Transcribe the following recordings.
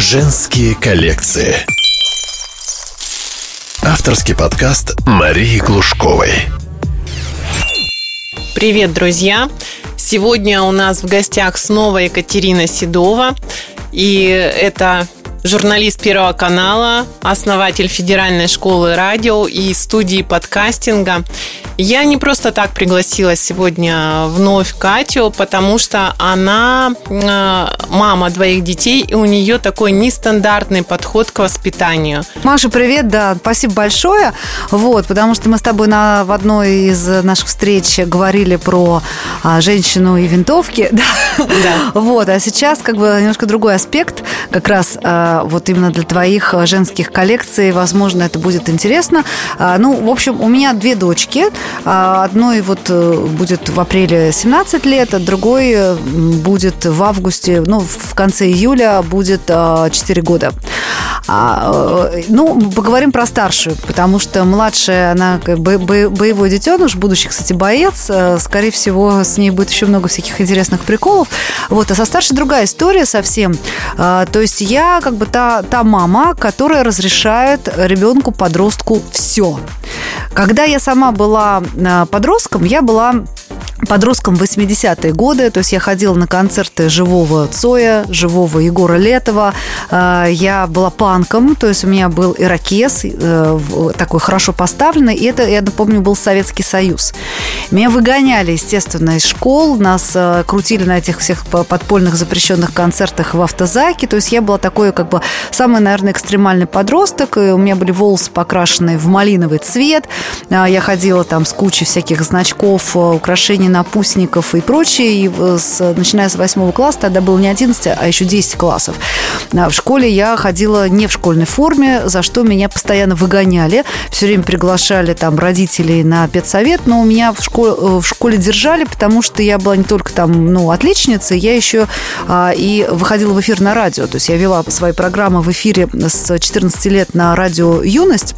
Женские коллекции. Авторский подкаст Марии Глушковой. Привет, друзья! Сегодня у нас в гостях снова Екатерина Седова. И это журналист Первого канала, основатель Федеральной школы радио и студии подкастинга. Я не просто так пригласила сегодня вновь Катю, потому что она э, мама двоих детей, и у нее такой нестандартный подход к воспитанию. Маша, привет, да, спасибо большое. Вот, потому что мы с тобой на, в одной из наших встреч говорили про а, женщину и винтовки, да. да. Вот, а сейчас как бы немножко другой аспект, как раз а, вот именно для твоих женских коллекций, возможно, это будет интересно. А, ну, в общем, у меня две дочки. А, одной вот э, будет в апреле 17 лет, а другой э, будет в августе, ну, в конце июля будет 4 а, года. А, э, ну, поговорим про старшую, потому что младшая, она боевой детеныш, будущий, кстати, боец. Скорее всего, с ней будет еще много всяких интересных приколов. Вот, а со старшей другая история совсем. То есть я как бы та, та мама, которая разрешает ребенку-подростку все. Когда я сама была Э, подростком я была подростком в 80-е годы, то есть я ходила на концерты живого Цоя, живого Егора Летова, э, я была панком, то есть у меня был ирокез, э, такой хорошо поставленный, и это, я напомню, был Советский Союз. Меня выгоняли, естественно, из школ, нас крутили на этих всех подпольных запрещенных концертах в автозаке, то есть я была такой, как бы, самый, наверное, экстремальный подросток, и у меня были волосы покрашены в малиновый цвет, я ходила там с кучей всяких значков, украшений напускников и прочее. И с, начиная с восьмого класса, тогда было не 11, а еще 10 классов. А в школе я ходила не в школьной форме, за что меня постоянно выгоняли. Все время приглашали там родителей на педсовет, но у меня в школе, в школе держали, потому что я была не только там, ну, отличницей, я еще а, и выходила в эфир на радио. То есть я вела свои программы в эфире с 14 лет на радио «Юность».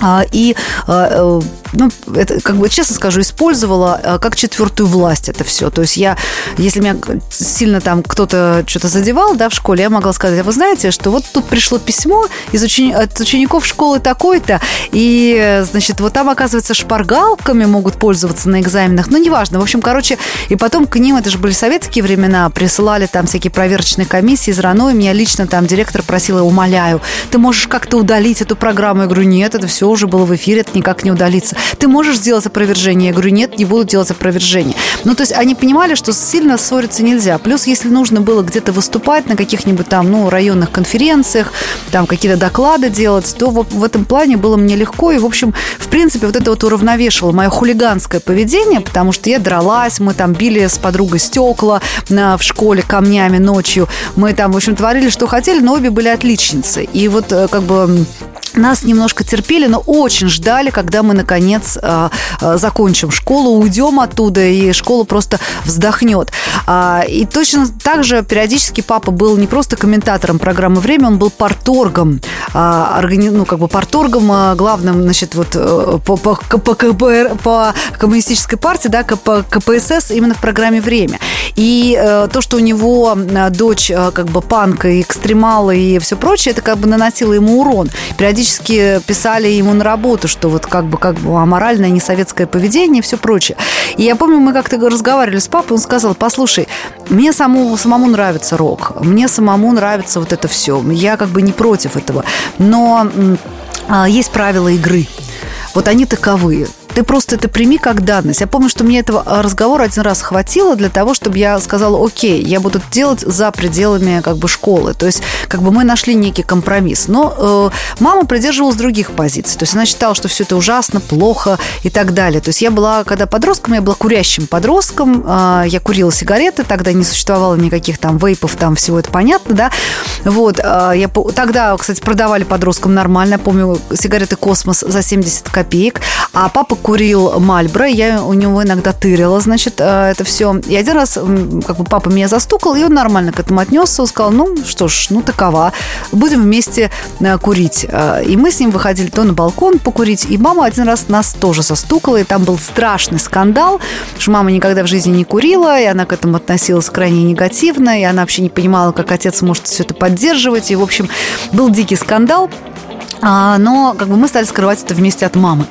А, и, э, ну, это, как бы, честно скажу, использовала а, как четвертую власть это все. То есть я, если меня сильно там кто-то что-то задевал, да, в школе, я могла сказать, а вы знаете, что вот тут пришло письмо из учени... от учеников школы такой-то, и, значит, вот там, оказывается, шпаргалками могут пользоваться на экзаменах, ну, неважно. В общем, короче, и потом к ним, это же были советские времена, присылали там всякие проверочные комиссии из РАНО, и меня лично там директор просила, умоляю, ты можешь как-то удалить эту программу? Я говорю, нет, это все уже было в эфире, это никак не удалится. Ты можешь сделать опровержение? Я говорю, нет, не буду делать опровержение. Ну, то есть они понимали, что сильно ссориться нельзя. Плюс, если нужно было где-то выступать на каких-нибудь там, ну, районных конференциях, там какие-то доклады делать, то в, в этом плане было мне легко. И, в общем, в принципе, вот это вот уравновешивало мое хулиганское поведение, потому что я дралась, мы там били с подругой стекла на, в школе камнями ночью. Мы там, в общем, творили, что хотели, но обе были отличницы. И вот э, как бы нас немножко терпели, но очень ждали, когда мы, наконец, э, э, закончим школу, уйдем оттуда, и школа просто вздохнет. А, и точно так же периодически папа был не просто комментатором программы «Время», он был парторгом, а, ну, как бы парторгом а, главным, значит, вот э, по, по, по, КПР, по коммунистической партии, да, по КПСС именно в программе «Время». И то, что у него дочь как бы панк и экстремал и все прочее, это как бы наносило ему урон. Периодически периодически писали ему на работу, что вот как бы, как бы аморальное, несоветское поведение и все прочее. И я помню, мы как-то разговаривали с папой, он сказал, послушай, мне самому, самому нравится рок, мне самому нравится вот это все, я как бы не против этого, но а, есть правила игры. Вот они таковые ты просто это прими как данность. Я помню, что мне этого а, разговора один раз хватило для того, чтобы я сказала, окей, я буду делать за пределами как бы школы. То есть как бы мы нашли некий компромисс. Но э, мама придерживалась других позиций. То есть она считала, что все это ужасно, плохо и так далее. То есть я была, когда подростком, я была курящим подростком, э, я курила сигареты, тогда не существовало никаких там вейпов, там всего это понятно, да. Вот, э, я, тогда, кстати, продавали подросткам нормально. помню, сигареты «Космос» за 70 копеек, а папа курил Мальбро, я у него иногда тырила, значит, э, это все. И один раз как бы папа меня застукал, и он нормально к этому отнесся, он сказал, ну что ж, ну такова, будем вместе э, курить. Э, и мы с ним выходили то на балкон покурить, и мама один раз нас тоже застукала, и там был страшный скандал, что мама никогда в жизни не курила, и она к этому относилась крайне негативно, и она вообще не понимала, как отец может все это поддерживать, и, в общем, был дикий скандал. А, но как бы мы стали скрывать это вместе от мамы.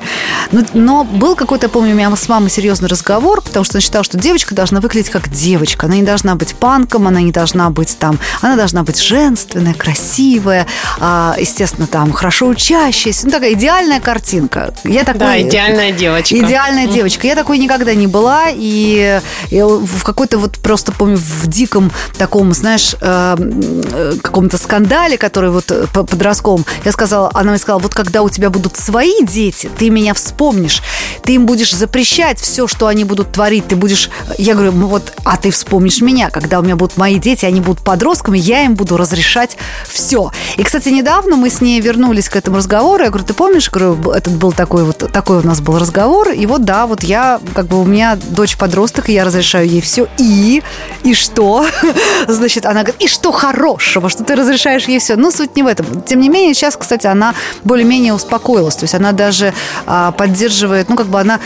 Но, но был какой-то, помню, у меня с мамой серьезный разговор, потому что она считала, что девочка должна выглядеть как девочка. Она не должна быть панком, она не должна быть там, она должна быть женственная, красивая, а, естественно, там, хорошо учащаяся. Ну, такая идеальная картинка. Я такой, да, идеальная девочка. Идеальная mm. девочка. Я такой никогда не была, и я в какой-то вот просто, помню, в диком таком, знаешь, э, э каком-то скандале, который вот э, подростком, я сказала, она мне сказала, вот когда у тебя будут свои дети, ты меня вспомнишь, ты им будешь запрещать все, что они будут творить, ты будешь... Я говорю, вот, а ты вспомнишь меня, когда у меня будут мои дети, они будут подростками, я им буду разрешать все. И, кстати, недавно мы с ней вернулись к этому разговору, я говорю, ты помнишь, говорю, этот был такой вот, такой у нас был разговор, и вот, да, вот я, как бы у меня дочь подросток, и я разрешаю ей все, и, и что? Значит, она говорит, и что хорошего, что ты разрешаешь ей все? Ну, суть не в этом. Тем не менее, сейчас, кстати, она более-менее успокоилась. То есть она даже а, поддерживает, ну, как бы она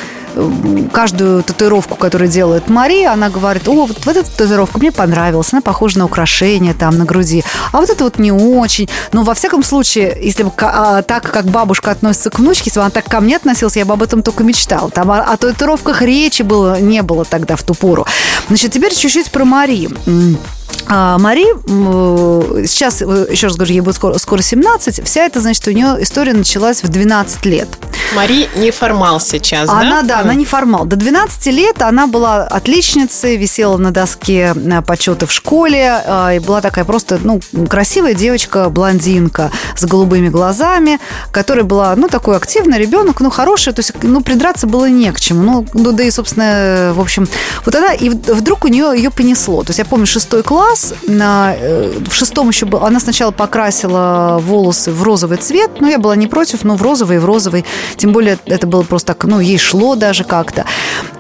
каждую татуировку, которую делает Мария, она говорит, о, вот, вот эта татуировка мне понравилась, она похожа на украшение там на груди, а вот это вот не очень. Но во всяком случае, если бы а, так, как бабушка относится к внучке, если бы она так ко мне относилась, я бы об этом только мечтала. Там о, о татуировках речи было, не было тогда в ту пору. Значит, теперь чуть-чуть про Марию. А Мари, сейчас, э, еще раз говорю, ей будет скоро, скоро 17, вся эта, значит, у нее история началась в 12 лет. Мари неформал сейчас, она, да? да, она неформал. До 12 лет она была отличницей, висела на доске э, почета в школе, э, и была такая просто, ну, красивая девочка, блондинка с голубыми глазами, которая была, ну, такой активный ребенок, ну, хороший, то есть, ну, придраться было не к чему. Ну, ну да и, собственно, в общем, вот она, и вдруг у нее ее понесло. То есть, я помню, шестой класс, на, э, в шестом еще был, она сначала покрасила волосы в розовый цвет, но я была не против, но в розовый, в розовый. Тем более это было просто так, ну, ей шло даже как-то.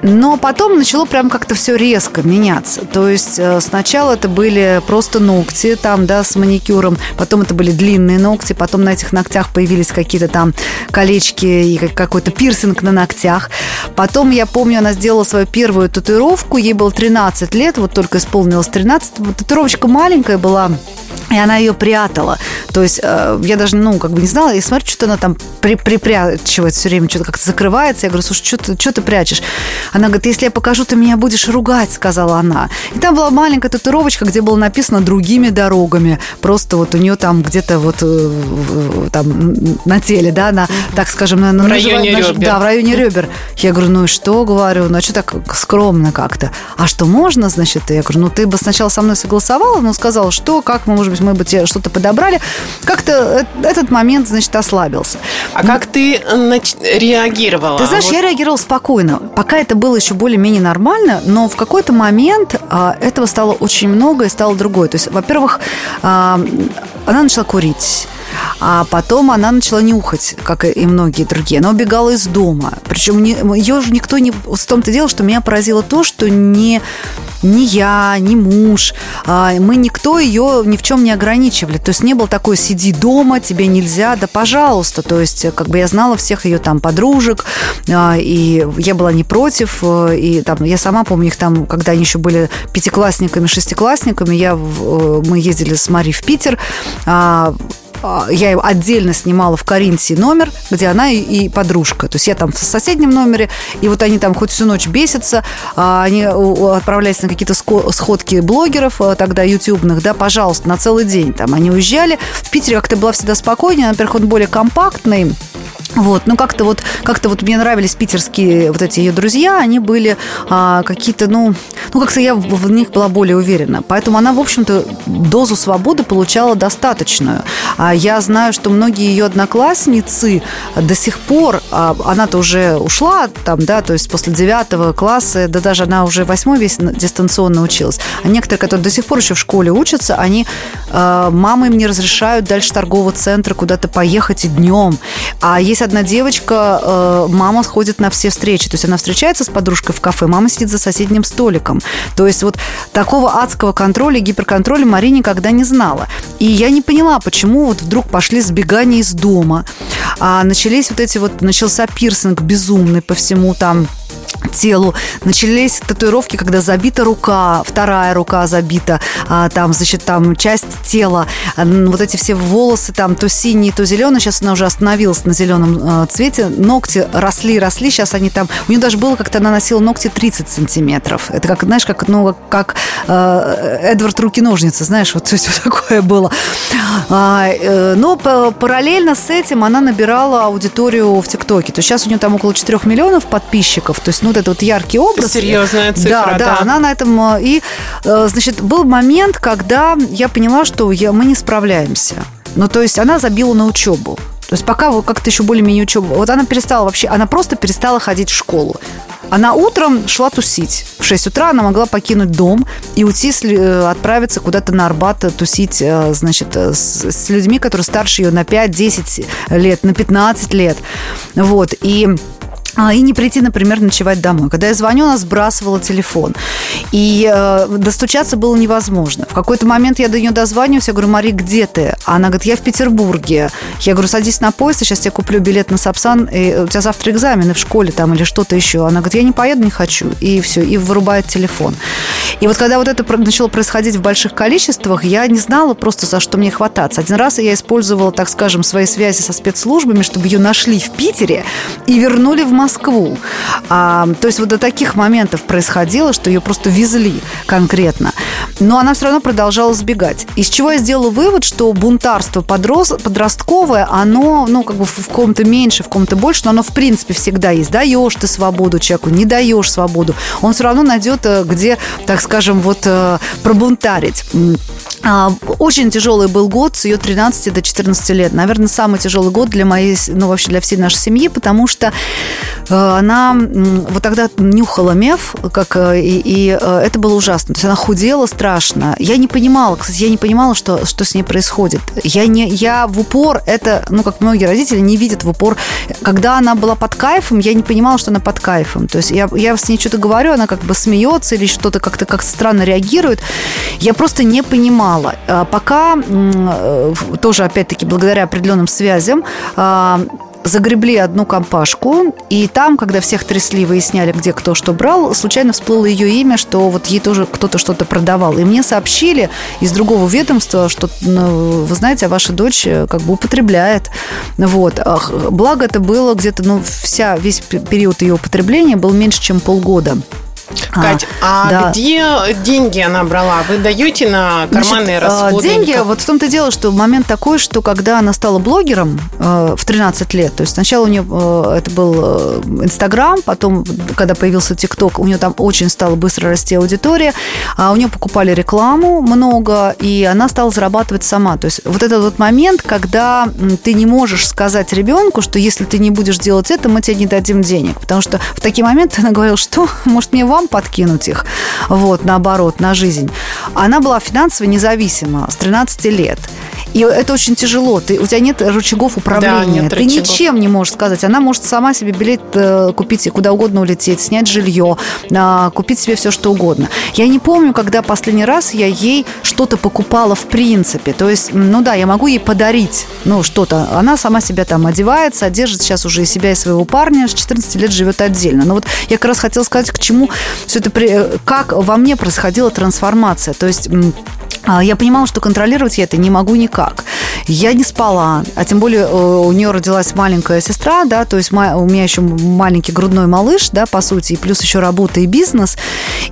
Но потом начало прям как-то все резко меняться. То есть э, сначала это были просто ногти там, да, с маникюром, потом это были длинные ногти, потом на этих ногтях появились какие-то там колечки и какой-то пирсинг на ногтях. Потом, я помню, она сделала свою первую татуировку, ей было 13 лет, вот только исполнилось 13. Татуировочка маленькая была, и она ее прятала. То есть э, я даже, ну, как бы не знала, и смотрю, что она там при, припрячивает все время, что-то как-то закрывается. Я говорю, слушай, что ты, что ты прячешь? Она говорит, если я покажу, ты меня будешь ругать, сказала она. И там была маленькая татуировочка, где было написано другими дорогами. Просто вот у нее там где-то вот э, там на теле, да, на, так скажем, на, в районе на, ребер. Да, в районе ребер. Я говорю, ну и что, говорю, ну а что так скромно как-то? А что можно, значит? Я говорю, ну ты бы сначала со мной согласовала, но сказала, что, как мы, может быть, мы бы тебе что-то подобрали. Как-то этот момент, значит, ослабился. А как ты реагировала? Ты знаешь, вот. я реагировала спокойно. Пока это было еще более-менее нормально, но в какой-то момент а, этого стало очень много и стало другое. То есть, во-первых, а, она начала курить. А потом она начала нюхать, как и многие другие. Она убегала из дома. Причем не, ее же никто не... В том-то дело, что меня поразило то, что не, ни я, ни муж, а, мы никто ее ни в чем не ограничивали. То есть не было такой «сиди дома, тебе нельзя, да пожалуйста». То есть как бы я знала всех ее там подружек, а, и я была не против. Э, и там я сама помню их там, когда они еще были пятиклассниками, шестиклассниками, я, э, мы ездили с Марией в Питер, а, я отдельно снимала в Каринте номер, где она и, и подружка. То есть я там в соседнем номере, и вот они там хоть всю ночь бесятся, а, они отправлялись на какие-то сходки блогеров а, тогда ютубных, да, пожалуйста, на целый день там они уезжали. В Питере как-то была всегда спокойнее, во-первых, он более компактный, вот, ну как-то вот, как-то вот мне нравились питерские вот эти ее друзья, они были а, какие-то, ну, ну как-то я в них была более уверена, поэтому она, в общем-то, дозу свободы получала достаточную. А я знаю, что многие ее одноклассницы до сих пор, а, она-то уже ушла там, да, то есть после девятого класса, да даже она уже восьмой весь дистанционно училась, а некоторые, которые до сих пор еще в школе учатся, они, а, мамы им не разрешают дальше торгового центра куда-то поехать и днем, а есть одна девочка, мама сходит на все встречи. То есть она встречается с подружкой в кафе, мама сидит за соседним столиком. То есть вот такого адского контроля, гиперконтроля Мария никогда не знала. И я не поняла, почему вот вдруг пошли сбегания из дома. А начались вот эти вот, начался пирсинг безумный по всему там телу. Начались татуировки, когда забита рука, вторая рука забита, а, там, значит, там часть тела, а, вот эти все волосы там то синие, то зеленые. Сейчас она уже остановилась на зеленом а, цвете. Ногти росли, росли. Сейчас они там... У нее даже было, как-то она носила ногти 30 сантиметров. Это как, знаешь, как, ну, как э, Эдвард руки-ножницы, знаешь, вот, вот такое было. А, но параллельно с этим она набирала аудиторию в ТикТоке. То есть сейчас у нее там около 4 миллионов подписчиков. То есть, ну, вот этот вот яркий образ. Серьезная цифра, да. Да, да, она на этом... Э, и, э, значит, был момент, когда я поняла, что я, мы не справляемся. Ну, то есть она забила на учебу. То есть пока вот как-то еще более-менее учеба. Вот она перестала вообще, она просто перестала ходить в школу. Она утром шла тусить. В 6 утра она могла покинуть дом и уйти, э, отправиться куда-то на Арбат тусить, значит, с, с людьми, которые старше ее на 5-10 лет, на 15 лет. Вот. И и не прийти, например, ночевать домой. Когда я звоню, она сбрасывала телефон. И э, достучаться было невозможно. В какой-то момент я до нее дозваниваюсь, я говорю, Мари, где ты? А она говорит, я в Петербурге. Я говорю, садись на поезд, сейчас я куплю билет на Сапсан, и у тебя завтра экзамены в школе там или что-то еще. Она говорит, я не поеду, не хочу. И все, и вырубает телефон. И вот когда вот это начало происходить в больших количествах, я не знала просто, за что мне хвататься. Один раз я использовала, так скажем, свои связи со спецслужбами, чтобы ее нашли в Питере и вернули в Москву. А, то есть вот до таких моментов происходило, что ее просто везли конкретно. Но она все равно продолжала сбегать. Из чего я сделала вывод, что бунтарство подрос, подростковое, оно, ну, как бы в ком-то меньше, в ком-то больше, но оно, в принципе, всегда есть. Даешь ты свободу человеку, не даешь свободу. Он все равно найдет, э, где, так скажем, вот э, пробунтарить. А, очень тяжелый был год с ее 13 до 14 лет. Наверное, самый тяжелый год для моей, ну, вообще для всей нашей семьи, потому что она вот тогда нюхала меф, как, э, и, и э, это было ужасно. То есть она худела страшно. Я не понимала, кстати, я не понимала, что, что с ней происходит. Я, не, я в упор, это, ну, как многие родители не видят в упор. Когда она была под кайфом, я не понимала, что она под кайфом. То есть я, я с ней что-то говорю, она как бы смеется или что-то как-то как странно реагирует. Я просто не понимала. А пока, э, тоже опять-таки благодаря определенным связям, а, загребли одну компашку, и там, когда всех трясли, выясняли, где кто что брал, случайно всплыло ее имя, что вот ей тоже кто-то что-то продавал. И мне сообщили из другого ведомства, что, ну, вы знаете, а ваша дочь э, как бы употребляет. Вот. Благо это было где-то, ну, вся, весь период ее употребления был меньше, чем полгода. Кать, а, а да. где деньги она брала? Вы даете на карманные Значит, а, расходы? Деньги, вот в том-то дело, что момент такой, что когда она стала блогером э, в 13 лет, то есть сначала у нее э, это был э, Инстаграм, потом, когда появился ТикТок, у нее там очень стала быстро расти аудитория, а у нее покупали рекламу много, и она стала зарабатывать сама. То есть вот этот вот момент, когда ты не можешь сказать ребенку, что если ты не будешь делать это, мы тебе не дадим денег. Потому что в такие моменты она говорила, что, может, мне вам подкинуть их, вот, наоборот, на жизнь. Она была финансово независима с 13 лет. И это очень тяжело. Ты, у тебя нет рычагов управления. Да, нет Ты рычагов. ничем не можешь сказать. Она может сама себе билет э, купить и куда угодно улететь, снять жилье, э, купить себе все, что угодно. Я не помню, когда последний раз я ей что-то покупала в принципе. То есть, ну да, я могу ей подарить, ну, что-то. Она сама себя там одевает, содержит сейчас уже и себя, и своего парня. С 14 лет живет отдельно. Но вот я как раз хотела сказать, к чему все это, э, как во мне происходила трансформация. То есть я понимала, что контролировать я это не могу никак. Я не спала, а тем более э, у нее родилась маленькая сестра, да, то есть у меня еще маленький грудной малыш, да, по сути, и плюс еще работа и бизнес.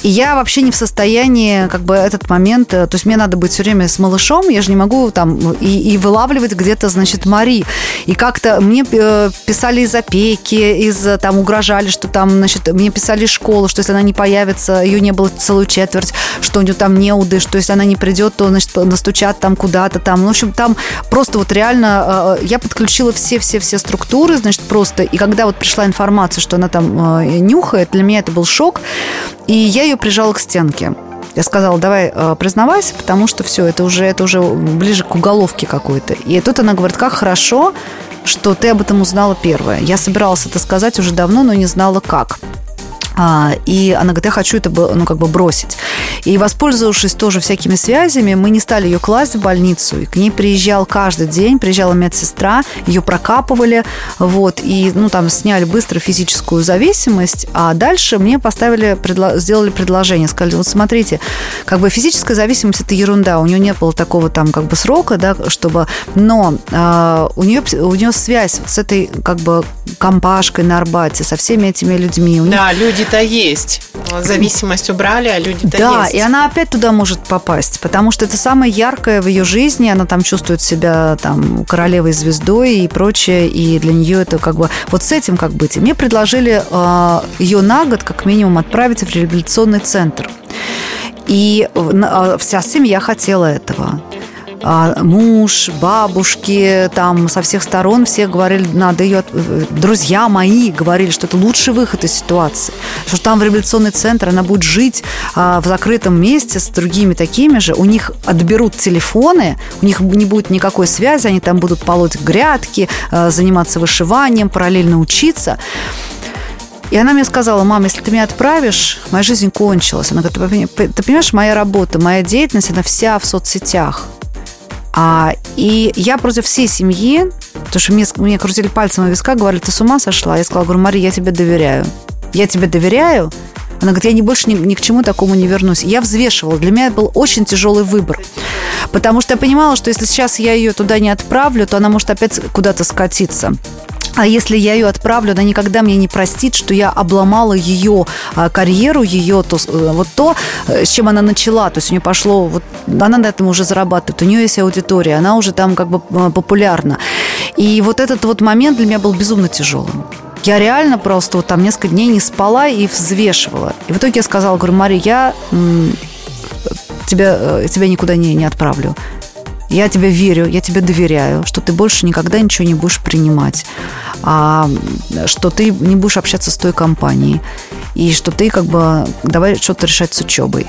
И я вообще не в состоянии, как бы, этот момент, э, то есть мне надо быть все время с малышом, я же не могу там и, и вылавливать где-то, значит, Мари. И как-то мне э, писали из опеки, из, там, угрожали, что там, значит, мне писали из школы, что если она не появится, ее не было целую четверть, что у нее там неуды, что если она не придет, придет, то, значит, настучат там куда-то там. Ну, в общем, там просто вот реально э, я подключила все-все-все структуры, значит, просто. И когда вот пришла информация, что она там э, нюхает, для меня это был шок. И я ее прижала к стенке. Я сказала, давай признавайся, потому что все, это уже, это уже ближе к уголовке какой-то. И тут она говорит, как хорошо, что ты об этом узнала первая. Я собиралась это сказать уже давно, но не знала как. А, и она говорит, я хочу это ну, как бы бросить. И воспользовавшись тоже всякими связями, мы не стали ее класть в больницу. И к ней приезжал каждый день, приезжала медсестра, ее прокапывали, вот, и, ну, там, сняли быстро физическую зависимость, а дальше мне поставили, сделали предложение, сказали, вот смотрите, как бы физическая зависимость – это ерунда, у нее не было такого там как бы срока, да, чтобы, но э, у, нее, у нее связь с этой как бы компашкой на Арбате, со всеми этими людьми. У да, люди люди-то есть. Зависимость убрали, а люди-то да, есть. и она опять туда может попасть, потому что это самое яркое в ее жизни. Она там чувствует себя там королевой звездой и прочее, и для нее это как бы вот с этим как быть. И мне предложили э, ее на год как минимум отправить в реабилитационный центр. И э, вся семья хотела этого. А, муж, бабушки, там со всех сторон все говорили, надо ее... Друзья мои говорили, что это лучший выход из ситуации. Что там в реабилитационный центр она будет жить а, в закрытом месте с другими такими же. У них отберут телефоны, у них не будет никакой связи, они там будут полоть грядки, а, заниматься вышиванием, параллельно учиться. И она мне сказала, мам, если ты меня отправишь, моя жизнь кончилась. Она говорит, ты понимаешь, моя работа, моя деятельность, она вся в соцсетях. А, и я против всей семьи, потому что мне, мне крутили пальцем на виска, говорили, ты с ума сошла? Я сказала, говорю, Мария, я тебе доверяю. Я тебе доверяю, она говорит, я не больше ни, ни к чему такому не вернусь. Я взвешивала. Для меня был очень тяжелый выбор. Потому что я понимала, что если сейчас я ее туда не отправлю, то она может опять куда-то скатиться. А если я ее отправлю, она никогда мне не простит, что я обломала ее а, карьеру, ее то, э, вот то, э, с чем она начала. То есть у нее пошло, вот, она на этом уже зарабатывает, у нее есть аудитория, она уже там как бы э, популярна. И вот этот вот момент для меня был безумно тяжелым. Я реально просто вот там несколько дней не спала и взвешивала. И в итоге я сказала, говорю, Мария, я тебя, тебя никуда не, не отправлю. Я тебе верю, я тебе доверяю, что ты больше никогда ничего не будешь принимать, а, что ты не будешь общаться с той компанией, и что ты как бы давай что-то решать с учебой.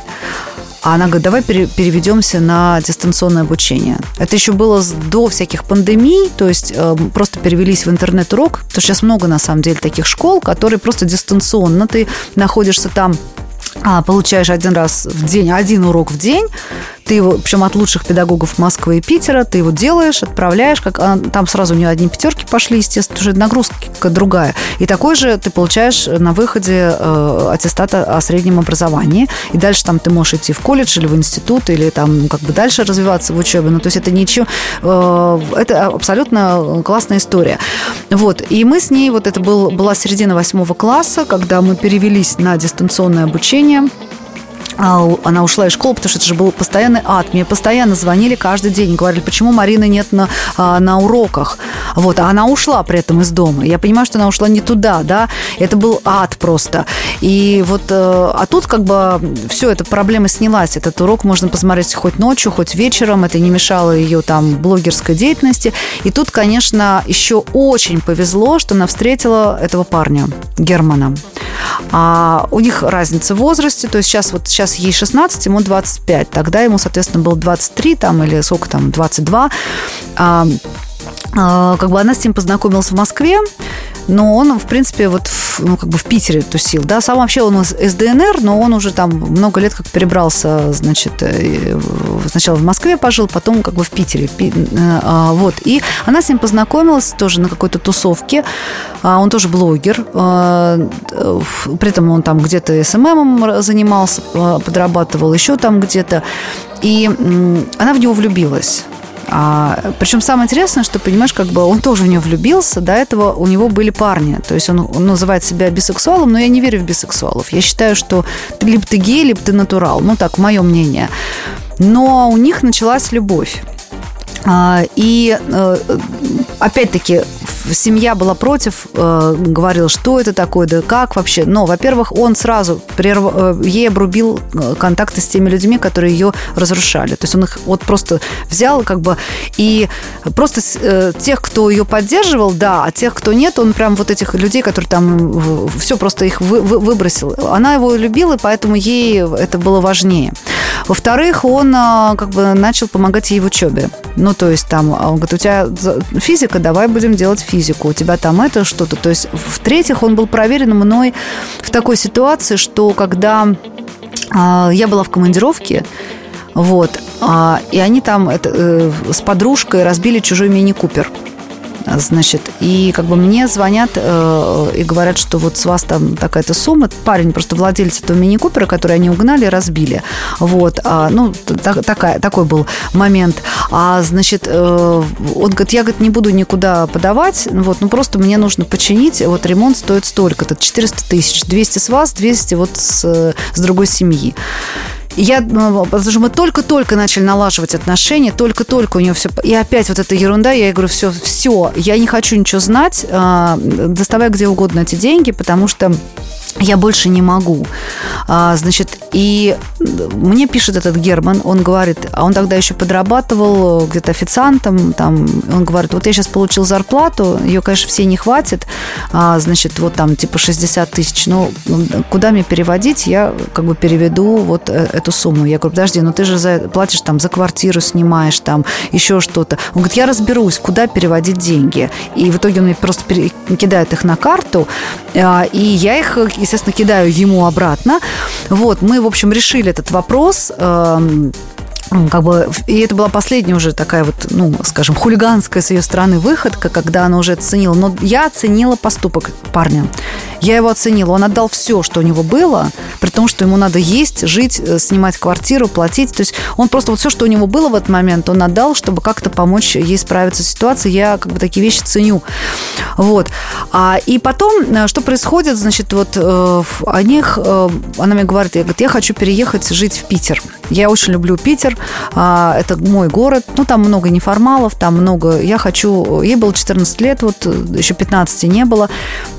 А она говорит, давай переведемся на дистанционное обучение. Это еще было до всяких пандемий, то есть э, просто перевелись в интернет-урок, что сейчас много на самом деле таких школ, которые просто дистанционно, ты находишься там а, получаешь один раз в день, один урок в день, ты его, причем от лучших педагогов Москвы и Питера, ты его делаешь, отправляешь, как, а, там сразу у нее одни пятерки пошли, естественно, уже нагрузка другая. И такой же ты получаешь на выходе э, аттестат о среднем образовании, и дальше там ты можешь идти в колледж или в институт, или там как бы дальше развиваться в учебе. Ну, то есть это ничего, э, это абсолютно классная история. Вот, и мы с ней, вот это был, была середина восьмого класса, когда мы перевелись на дистанционное обучение, она ушла из школы, потому что это же был постоянный ад. Мне постоянно звонили каждый день, говорили, почему Марины нет на, а, на уроках. Вот, а она ушла при этом из дома. Я понимаю, что она ушла не туда, да, это был ад просто. И вот, э, а тут как бы все, эта проблема снялась. Этот урок можно посмотреть хоть ночью, хоть вечером, это не мешало ее там блогерской деятельности. И тут, конечно, еще очень повезло, что она встретила этого парня, Германа. А у них разница в возрасте, то есть сейчас вот сейчас ей 16, ему 25, тогда ему, соответственно, было 23 там или сколько там, 22. А, как бы она с ним познакомилась в Москве, но он, в принципе, вот в, ну, как бы в Питере тусил, да, сам вообще он из ДНР, но он уже там много лет как перебрался, значит, э, сначала в Москве пожил, потом как бы в Питере, э, а, вот, и она с ним познакомилась тоже на какой-то тусовке, а, он тоже блогер, при этом он там где-то СММом занимался, подрабатывал еще там где-то, и она в него влюбилась. А, причем самое интересное, что, понимаешь, как бы он тоже в нее влюбился, до этого у него были парни. То есть он, он называет себя бисексуалом, но я не верю в бисексуалов. Я считаю, что либо ты гей, либо ты натурал. Ну, так, мое мнение. Но у них началась любовь. А, и э, опять-таки семья была против, э, говорила, что это такое, да как вообще. Но, во-первых, он сразу прерв... Э, ей обрубил контакты с теми людьми, которые ее разрушали. То есть он их вот просто взял как бы и просто тех, кто ее поддерживал, да, а тех, кто нет, он прям вот этих людей, которые там все просто их вы, вы, выбросил. Она его любила, поэтому ей это было важнее. Во-вторых, он как бы начал помогать ей в учебе. Ну, то есть там, он говорит, у тебя физика, давай будем делать физику. У тебя там это что-то. То есть, в-третьих, он был проверен мной в такой ситуации, что когда а, я была в командировке, вот, а, и они там это, э, с подружкой разбили чужой мини-купер. Значит, и как бы мне звонят э, и говорят, что вот с вас там такая-то сумма. Парень просто владелец этого мини-купера, который они угнали разбили. Вот, а, ну, так, такая, такой был момент. А, значит, э, он говорит, я, говорит, не буду никуда подавать, вот, ну, просто мне нужно починить, вот ремонт стоит столько-то, 400 тысяч, 200 с вас, 200 вот с, с другой семьи. Я, ну, потому что мы только-только начали налаживать отношения, только-только у нее все... И опять вот эта ерунда, я ей говорю, все, все, я не хочу ничего знать, а, доставай где угодно эти деньги, потому что я больше не могу. А, значит, и мне пишет этот Герман, он говорит, а он тогда еще подрабатывал где-то официантом, там, он говорит, вот я сейчас получил зарплату, ее, конечно, все не хватит, а, значит, вот там типа 60 тысяч, ну, куда мне переводить, я как бы переведу вот э, эту сумму. Я говорю, подожди, ну ты же за, платишь там за квартиру, снимаешь там еще что-то. Он говорит, я разберусь, куда переводить деньги. И в итоге он мне просто кидает их на карту, а, и я их, естественно, кидаю ему обратно. Вот, мы, в общем, решили этот вопрос эм, как бы, и это была последняя уже такая вот, ну, скажем, хулиганская с ее стороны выходка, когда она уже оценила. Но я оценила поступок парня. Я его оценила. Он отдал все, что у него было, при том, что ему надо есть, жить, э, снимать квартиру, платить. То есть он просто вот все, что у него было в этот момент, он отдал, чтобы как-то помочь ей справиться с ситуацией. Я как бы такие вещи ценю. Вот. А, и потом, э, что происходит, значит, вот э, о них, э, она мне говорит, я, говорит, я хочу переехать жить в Питер. Я очень люблю Питер. А, это мой город. Ну, там много неформалов, там много... Я хочу... Ей было 14 лет, вот еще 15 не было.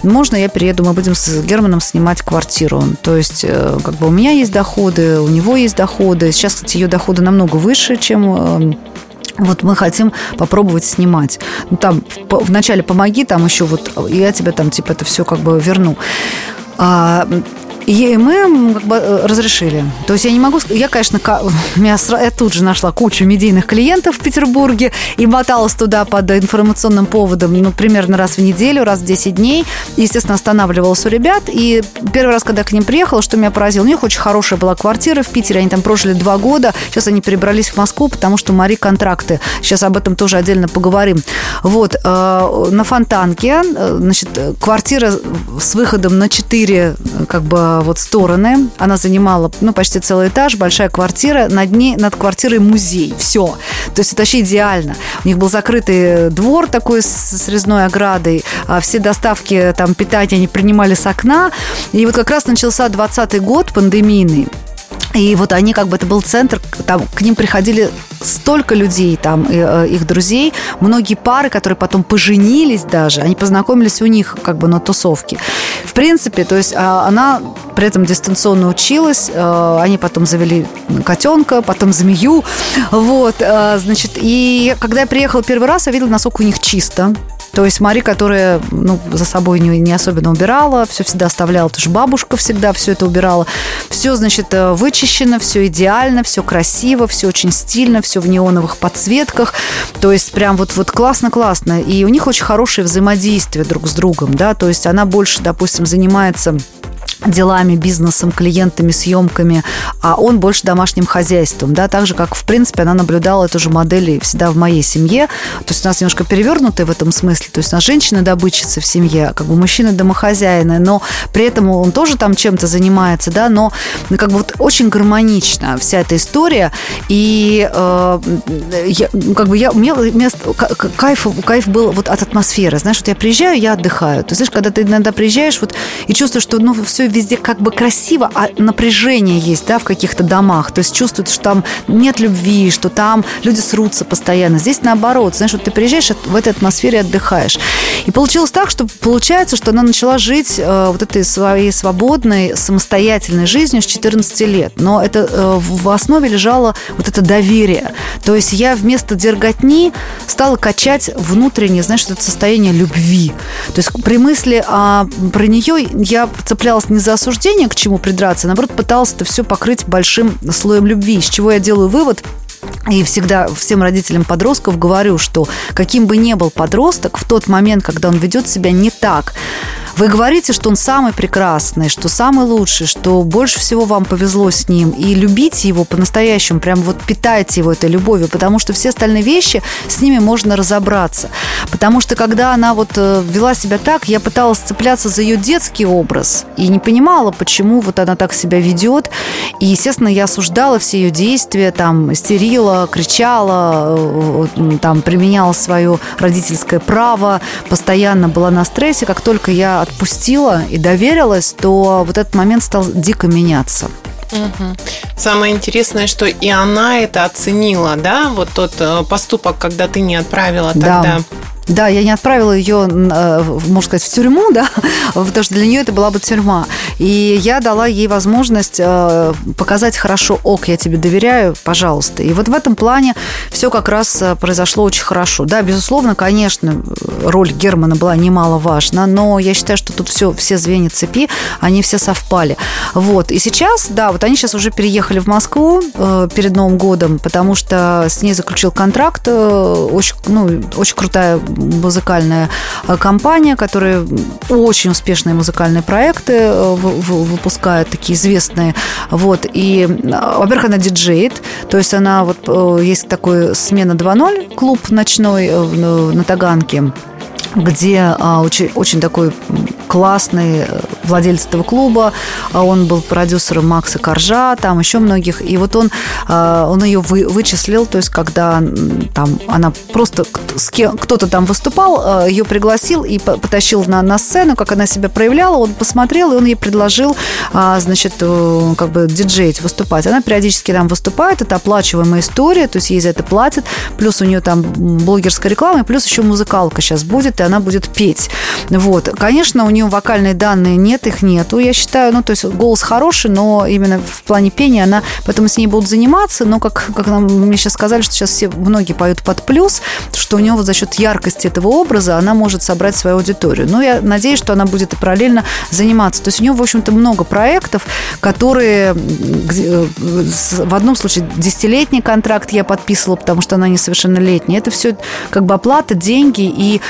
Можно я перееду? Мы будем с Германом снимать квартиру. То есть, э, как бы у меня есть доходы, у него есть доходы. Сейчас, кстати, ее доходы намного выше, чем вот мы хотим попробовать снимать. Ну, там вначале помоги, там еще вот я тебе там типа это все как бы верну. А, и мы как бы э, разрешили. То есть я не могу... Я, конечно, я тут же нашла кучу медийных клиентов в Петербурге и моталась туда под информационным поводом, ну, примерно раз в неделю, раз в 10 дней. Естественно, останавливалась у ребят. И первый раз, когда к ним приехала, что меня поразило, у них очень хорошая была квартира в Питере. Они там прожили два года. Сейчас они перебрались в Москву, потому что Мари контракты. Сейчас об этом тоже отдельно поговорим. Вот. Э, на Фонтанке, э, значит, квартира с выходом на 4 как бы вот стороны. Она занимала, ну, почти целый этаж, большая квартира, над ней, над квартирой музей. Все. То есть это вообще идеально. У них был закрытый двор такой с резной оградой. А все доставки там питания они принимали с окна. И вот как раз начался 20 год пандемийный. И вот они как бы, это был центр, там к ним приходили столько людей, там, э, их друзей, многие пары, которые потом поженились даже, они познакомились у них как бы на тусовке. В принципе, то есть а, она при этом дистанционно училась, э, они потом завели котенка, потом змею, вот, э, значит, и когда я приехала первый раз, я видела, насколько у них чисто, то есть Мари, которая ну, за собой не, не особенно убирала, все всегда оставляла, потому что бабушка всегда все это убирала. Все, значит, э, вычищено, все идеально, все красиво, все очень стильно, все в неоновых подсветках. То есть прям вот, вот классно-классно. И у них очень хорошее взаимодействие друг с другом, да, то есть она больше, допустим, занимается делами, бизнесом, клиентами, съемками, а он больше домашним хозяйством, да, так же, как, в принципе, она наблюдала эту же модель всегда в моей семье, то есть у нас немножко перевернутая в этом смысле, то есть у нас женщина-добытчица в семье, как бы мужчина домохозяина, но при этом он тоже там чем-то занимается, да, но ну, как бы вот очень гармонично вся эта история, и э, я, как бы я, у меня кайф, кайф был вот от атмосферы, знаешь, вот я приезжаю, я отдыхаю, ты знаешь, когда ты иногда приезжаешь вот и чувствуешь, что, ну, все везде как бы красиво, а напряжение есть, да, в каких-то домах. То есть чувствуется, что там нет любви, что там люди срутся постоянно. Здесь наоборот. Знаешь, вот ты приезжаешь, в этой атмосфере отдыхаешь. И получилось так, что получается, что она начала жить э, вот этой своей свободной, самостоятельной жизнью с 14 лет. Но это э, в основе лежало вот это доверие. То есть я вместо дерготни стала качать внутреннее, знаешь, это состояние любви. То есть при мысли а, про нее я цеплялась не из-за осуждения к чему придраться, наоборот, пыталась это все покрыть большим слоем любви, с чего я делаю вывод – и всегда всем родителям подростков говорю, что каким бы ни был подросток, в тот момент, когда он ведет себя не так, вы говорите, что он самый прекрасный, что самый лучший, что больше всего вам повезло с ним. И любите его по-настоящему, прям вот питайте его этой любовью, потому что все остальные вещи, с ними можно разобраться. Потому что когда она вот э, вела себя так, я пыталась цепляться за ее детский образ и не понимала, почему вот она так себя ведет. И, естественно, я осуждала все ее действия, там, истерила, кричала, э, там, применяла свое родительское право, постоянно была на стрессе. Как только я отпустила и доверилась, то вот этот момент стал дико меняться. Угу. Самое интересное, что и она это оценила, да, вот тот э, поступок, когда ты не отправила тогда. Да. Да, я не отправила ее, э, можно сказать, в тюрьму, да, потому что для нее это была бы тюрьма. И я дала ей возможность э, показать хорошо, ок, я тебе доверяю, пожалуйста. И вот в этом плане все как раз э, произошло очень хорошо. Да, безусловно, конечно, роль Германа была немаловажна, но я считаю, что тут все, все звенья цепи, они все совпали. Вот. И сейчас, да, вот они сейчас уже переехали в Москву перед Новым годом, потому что с ней заключил контракт, очень, ну, очень крутая музыкальная э, компания, которая очень успешные музыкальные проекты э, выпускает, такие известные. Вот. И, э, во-первых, она диджеет, то есть она вот есть такой смена 2.0 клуб ночной на Таганке где а, очень, очень такой классный владелец этого клуба. А он был продюсером Макса Коржа, там еще многих. И вот он, а, он ее вы, вычислил, то есть когда там она просто с кем, кто-то там выступал, а, ее пригласил и потащил на, на сцену, как она себя проявляла. Он посмотрел, и он ей предложил, а, значит, э, как бы диджеить, выступать. Она периодически там выступает, это оплачиваемая история, то есть ей за это платят. Плюс у нее там блогерская реклама, и плюс еще музыкалка сейчас будет и она будет петь. Вот. Конечно, у нее вокальные данные нет, их нету, я считаю. Ну, то есть голос хороший, но именно в плане пения она... Поэтому с ней будут заниматься, но, как, как нам, мне сейчас сказали, что сейчас все, многие поют под плюс, что у нее вот за счет яркости этого образа она может собрать свою аудиторию. Но я надеюсь, что она будет и параллельно заниматься. То есть у нее, в общем-то, много проектов, которые э, в одном случае десятилетний контракт я подписывала, потому что она несовершеннолетняя. Это все как бы оплата, деньги и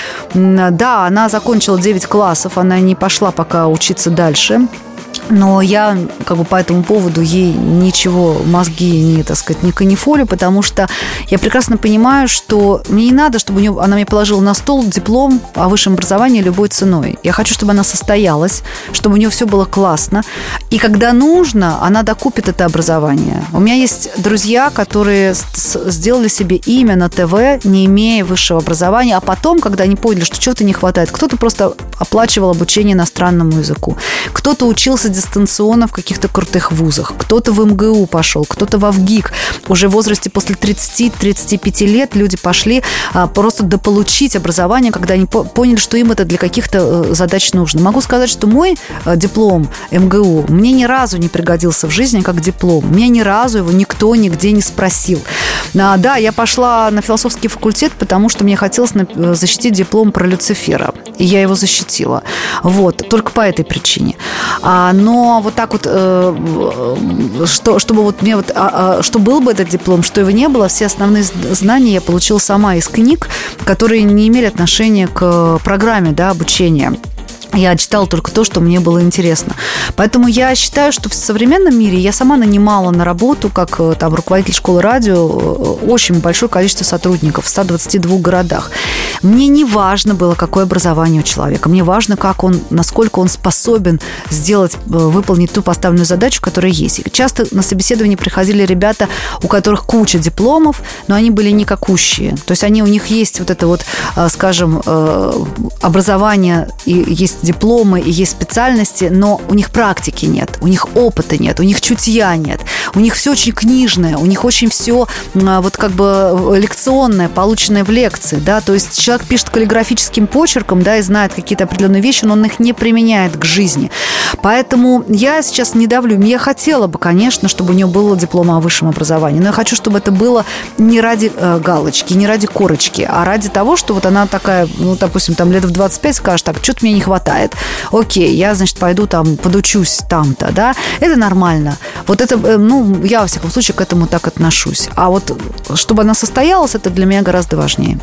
да, она закончила 9 классов, она не пошла пока учиться дальше. Но я как бы по этому поводу ей ничего, мозги не, так сказать, не канифолю, потому что я прекрасно понимаю, что мне не надо, чтобы у нее, она мне положила на стол диплом о высшем образовании любой ценой. Я хочу, чтобы она состоялась, чтобы у нее все было классно. И когда нужно, она докупит это образование. У меня есть друзья, которые сделали себе имя на ТВ, не имея высшего образования, а потом, когда они поняли, что чего-то не хватает, кто-то просто оплачивал обучение иностранному языку, кто-то учился дистанционно в каких-то крутых вузах. Кто-то в МГУ пошел, кто-то в ВГИК. Уже в возрасте после 30-35 лет люди пошли а, просто дополучить образование, когда они поняли, что им это для каких-то э, задач нужно. Могу сказать, что мой э, диплом МГУ мне ни разу не пригодился в жизни как диплом. Меня ни разу его никто нигде не спросил. А, да, я пошла на философский факультет, потому что мне хотелось э, защитить диплом про Люцифера. И я его защитила. Вот, только по этой причине. А, но вот так вот, э, что, чтобы вот мне вот, а, а, что был бы этот диплом, что его не было, все основные знания я получила сама из книг, которые не имели отношения к программе да, обучения. Я читала только то, что мне было интересно. Поэтому я считаю, что в современном мире я сама нанимала на работу, как э, там руководитель школы радио, э, очень большое количество сотрудников в 122 городах. Мне не важно было, какое образование у человека. Мне важно, как он, насколько он способен сделать, э, выполнить ту поставленную задачу, которая есть. И часто на собеседование приходили ребята, у которых куча дипломов, но они были никакущие. То есть они, у них есть вот это вот, скажем, образование и есть дипломы и есть специальности, но у них практики нет, у них опыта нет, у них чутья нет, у них все очень книжное, у них очень все вот как бы лекционное, полученное в лекции, да, то есть человек пишет каллиграфическим почерком, да, и знает какие-то определенные вещи, но он их не применяет к жизни. Поэтому я сейчас не давлю. Я хотела бы, конечно, чтобы у нее было диплом о высшем образовании, но я хочу, чтобы это было не ради э, галочки, не ради корочки, а ради того, что вот она такая, ну, допустим, там лет в 25 скажет, так, что-то мне не хватает. Окей, я, значит, пойду там, подучусь там-то, да, это нормально. Вот это, э, ну, я, во всяком случае, к этому так отношусь. А вот чтобы она состоялась, это для меня гораздо важнее.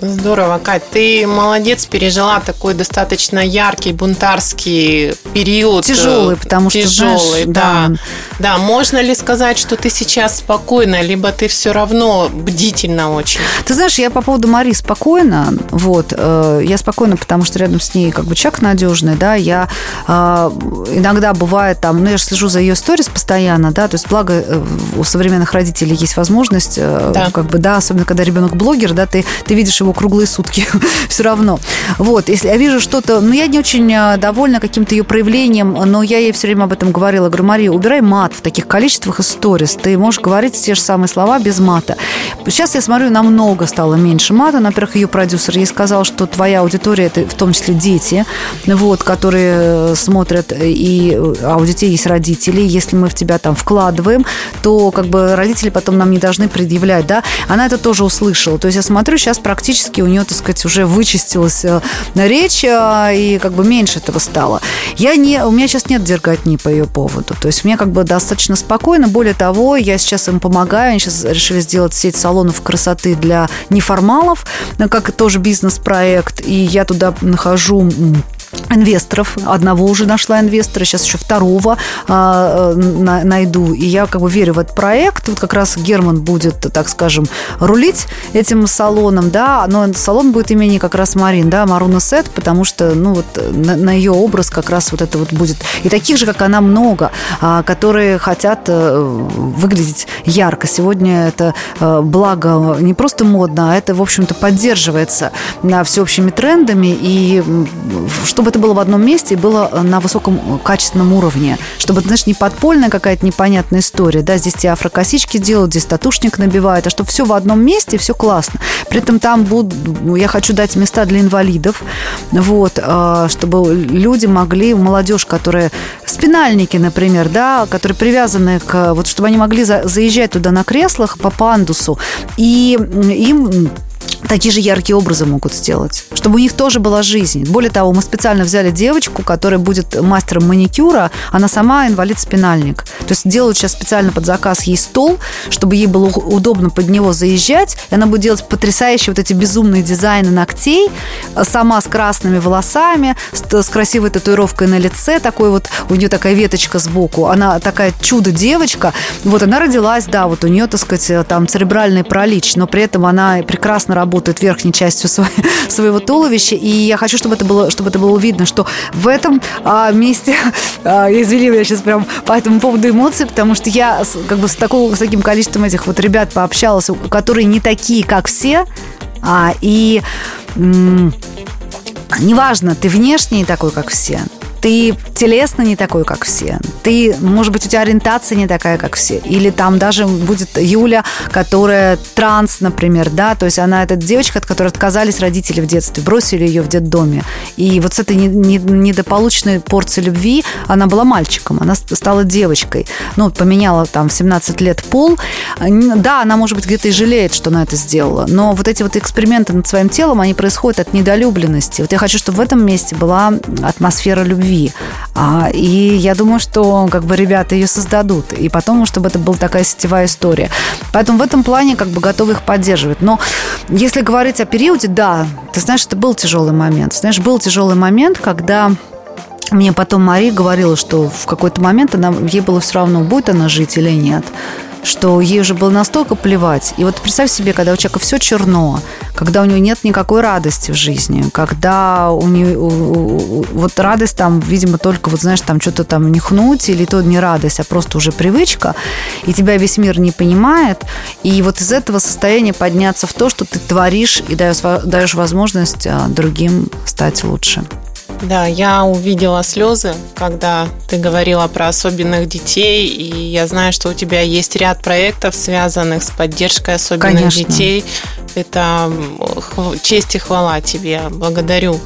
Здорово, Кать. Ты молодец, пережила такой достаточно яркий бунтарский период. Тяжелый, потому что тяжелый, да. да. Да, можно ли сказать, что ты сейчас спокойна, либо ты все равно бдительна очень? Ты знаешь, я по поводу Мари спокойна. Вот, э, я спокойна, потому что рядом с ней как бы чак надежный, да. Я э, иногда бывает там, ну я же слежу за ее сторис постоянно, да, то есть благо э, у современных родителей есть возможность, да. как бы, да, особенно когда ребенок блогер, да, ты ты видишь его круглые сутки все равно. Вот, если я вижу что-то, ну, я не очень а, довольна каким-то ее проявлением, но я ей все время об этом говорила. Говорю, Мария, убирай мат в таких количествах и сторис. Ты можешь говорить те же самые слова без мата. Сейчас я смотрю, намного стало меньше мата. Во-первых, ее продюсер ей сказал, что твоя аудитория, это в том числе дети, вот, которые э, смотрят, и а у детей есть родители. Если мы в тебя там вкладываем, то как бы родители потом нам не должны предъявлять, да. Она это тоже услышала. То есть я смотрю, сейчас практически у нее, так сказать, уже вычистилась э, речь, э, и как бы меньше этого стало. Я не, у меня сейчас нет дерготни по ее поводу. То есть мне как бы достаточно спокойно. Более того, я сейчас им помогаю. Они сейчас решили сделать сеть салонов красоты для неформалов, как тоже бизнес-проект. И я туда нахожу инвесторов. Одного уже нашла инвестора, сейчас еще второго а, на, найду. И я как бы верю в этот проект. Вот как раз Герман будет, так скажем, рулить этим салоном, да, но салон будет имени как раз Марин, да, Маруна Сет, потому что, ну, вот на, на ее образ как раз вот это вот будет. И таких же, как она, много, а, которые хотят а, выглядеть ярко. Сегодня это а, благо не просто модно, а это, в общем-то, поддерживается на всеобщими трендами. И что чтобы это было в одном месте и было э, на высоком э, качественном уровне. Чтобы, знаешь, не подпольная какая-то непонятная история. Да, здесь те афрокосички делают, здесь татушник набивают, а что все в одном месте, все классно. При этом там буду, я хочу дать места для инвалидов, вот, э, чтобы люди могли, молодежь, которая спинальники, например, да, которые привязаны к, вот, чтобы они могли заезжать туда на креслах по пандусу, и им такие же яркие образы могут сделать, чтобы у них тоже была жизнь. Более того, мы специально взяли девочку, которая будет мастером маникюра, она сама инвалид-спинальник. То есть делают сейчас специально под заказ ей стол, чтобы ей было удобно под него заезжать, и она будет делать потрясающие вот эти безумные дизайны ногтей, сама с красными волосами, с, с красивой татуировкой на лице, такой вот, у нее такая веточка сбоку, она такая чудо-девочка, вот она родилась, да, вот у нее, так сказать, там церебральный паралич, но при этом она прекрасно работает работает верхней частью своего туловища. И я хочу, чтобы это было, чтобы это было видно, что в этом а, месте, а, извини, я сейчас прям по этому поводу эмоций, потому что я как бы с, такого, с таким количеством этих вот ребят пообщалась, которые не такие, как все, а, и м- неважно, ты внешний такой, как все, ты телесно не такой, как все. Ты, может быть, у тебя ориентация не такая, как все. Или там даже будет Юля, которая транс, например, да, то есть она эта девочка, от которой отказались родители в детстве, бросили ее в детдоме. И вот с этой недополученной порцией любви она была мальчиком, она стала девочкой. Ну, поменяла там в 17 лет пол. Да, она, может быть, где-то и жалеет, что она это сделала, но вот эти вот эксперименты над своим телом, они происходят от недолюбленности. Вот я хочу, чтобы в этом месте была атмосфера любви любви. А, и я думаю, что как бы ребята ее создадут. И потом, чтобы это была такая сетевая история. Поэтому в этом плане как бы готовы их поддерживать. Но если говорить о периоде, да, ты знаешь, это был тяжелый момент. Знаешь, был тяжелый момент, когда мне потом Мария говорила, что в какой-то момент она, ей было все равно, будет она жить или нет что ей уже было настолько плевать. И вот представь себе, когда у человека все черно, когда у него нет никакой радости в жизни, когда у нее вот радость там, видимо, только вот знаешь, там что-то там нюхнуть или то не радость, а просто уже привычка, и тебя весь мир не понимает, и вот из этого состояния подняться в то, что ты творишь и даешь, даешь возможность а, другим стать лучше. Да, я увидела слезы, когда ты говорила про особенных детей, и я знаю, что у тебя есть ряд проектов, связанных с поддержкой особенных Конечно. детей. Это честь и хвала тебе. Благодарю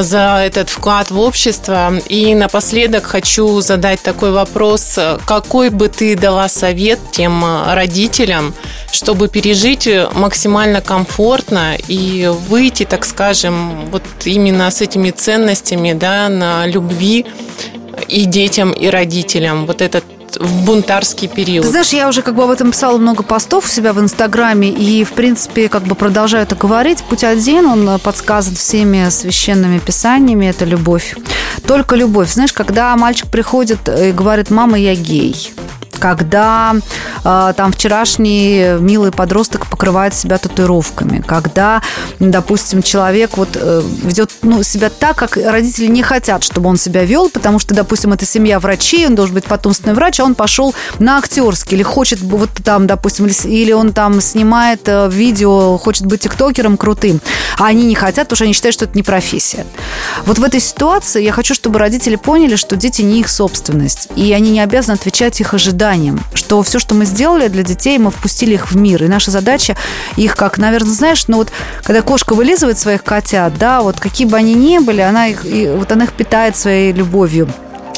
за этот вклад в общество. И напоследок хочу задать такой вопрос. Какой бы ты дала совет тем родителям, чтобы пережить максимально комфортно и выйти, так скажем, вот именно с этими ценностями да, на любви и детям, и родителям. Вот этот в бунтарский период. Ты знаешь, я уже как бы об этом писала много постов у себя в Инстаграме и, в принципе, как бы продолжаю это говорить. Путь один, он подсказан всеми священными писаниями, это любовь. Только любовь. Знаешь, когда мальчик приходит и говорит, мама, я гей, когда э, там вчерашний милый подросток покрывает себя татуировками, когда, допустим, человек вот э, ведет ну, себя так, как родители не хотят, чтобы он себя вел, потому что, допустим, это семья врачей, он должен быть потомственный врач, а он пошел на актерский или хочет вот там, допустим, или он там снимает э, видео, хочет быть тиктокером крутым, а они не хотят, потому что они считают, что это не профессия. Вот в этой ситуации я хочу, чтобы родители поняли, что дети не их собственность, и они не обязаны отвечать их ожиданиям ожиданиям, что все, что мы сделали для детей, мы впустили их в мир. И наша задача их, как, наверное, знаешь, ну вот, когда кошка вылизывает своих котят, да, вот какие бы они ни были, она их, и, вот она их питает своей любовью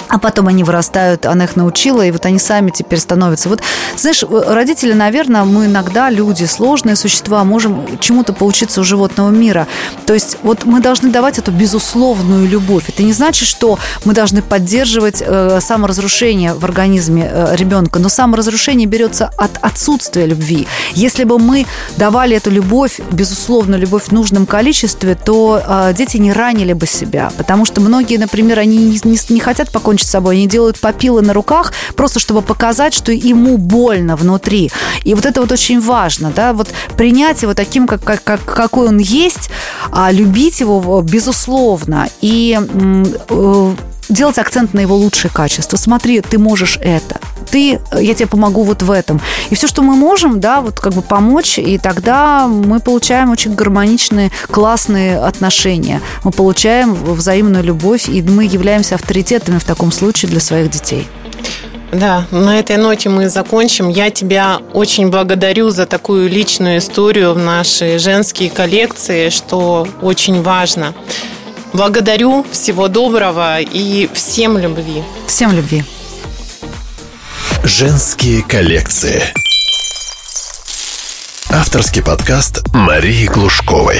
а потом они вырастают, она их научила, и вот они сами теперь становятся. Вот, знаешь, родители, наверное, мы иногда, люди, сложные существа, можем чему-то поучиться у животного мира. То есть вот мы должны давать эту безусловную любовь. Это не значит, что мы должны поддерживать э, саморазрушение в организме э, ребенка, но саморазрушение берется от отсутствия любви. Если бы мы давали эту любовь, безусловную любовь в нужном количестве, то э, дети не ранили бы себя, потому что многие, например, они не, не, не хотят покончить покончить с собой. Они делают попилы на руках, просто чтобы показать, что ему больно внутри. И вот это вот очень важно, да, вот принять его таким, как, как, как, какой он есть, а любить его безусловно. И э, делать акцент на его лучшие качества. Смотри, ты можешь это. Ты, я тебе помогу вот в этом. И все, что мы можем, да, вот как бы помочь, и тогда мы получаем очень гармоничные, классные отношения. Мы получаем взаимную любовь, и мы являемся авторитетами в таком случае для своих детей. Да, на этой ноте мы закончим. Я тебя очень благодарю за такую личную историю в нашей женские коллекции, что очень важно. Благодарю, всего доброго и всем любви. Всем любви. Женские коллекции. Авторский подкаст Марии Глушковой.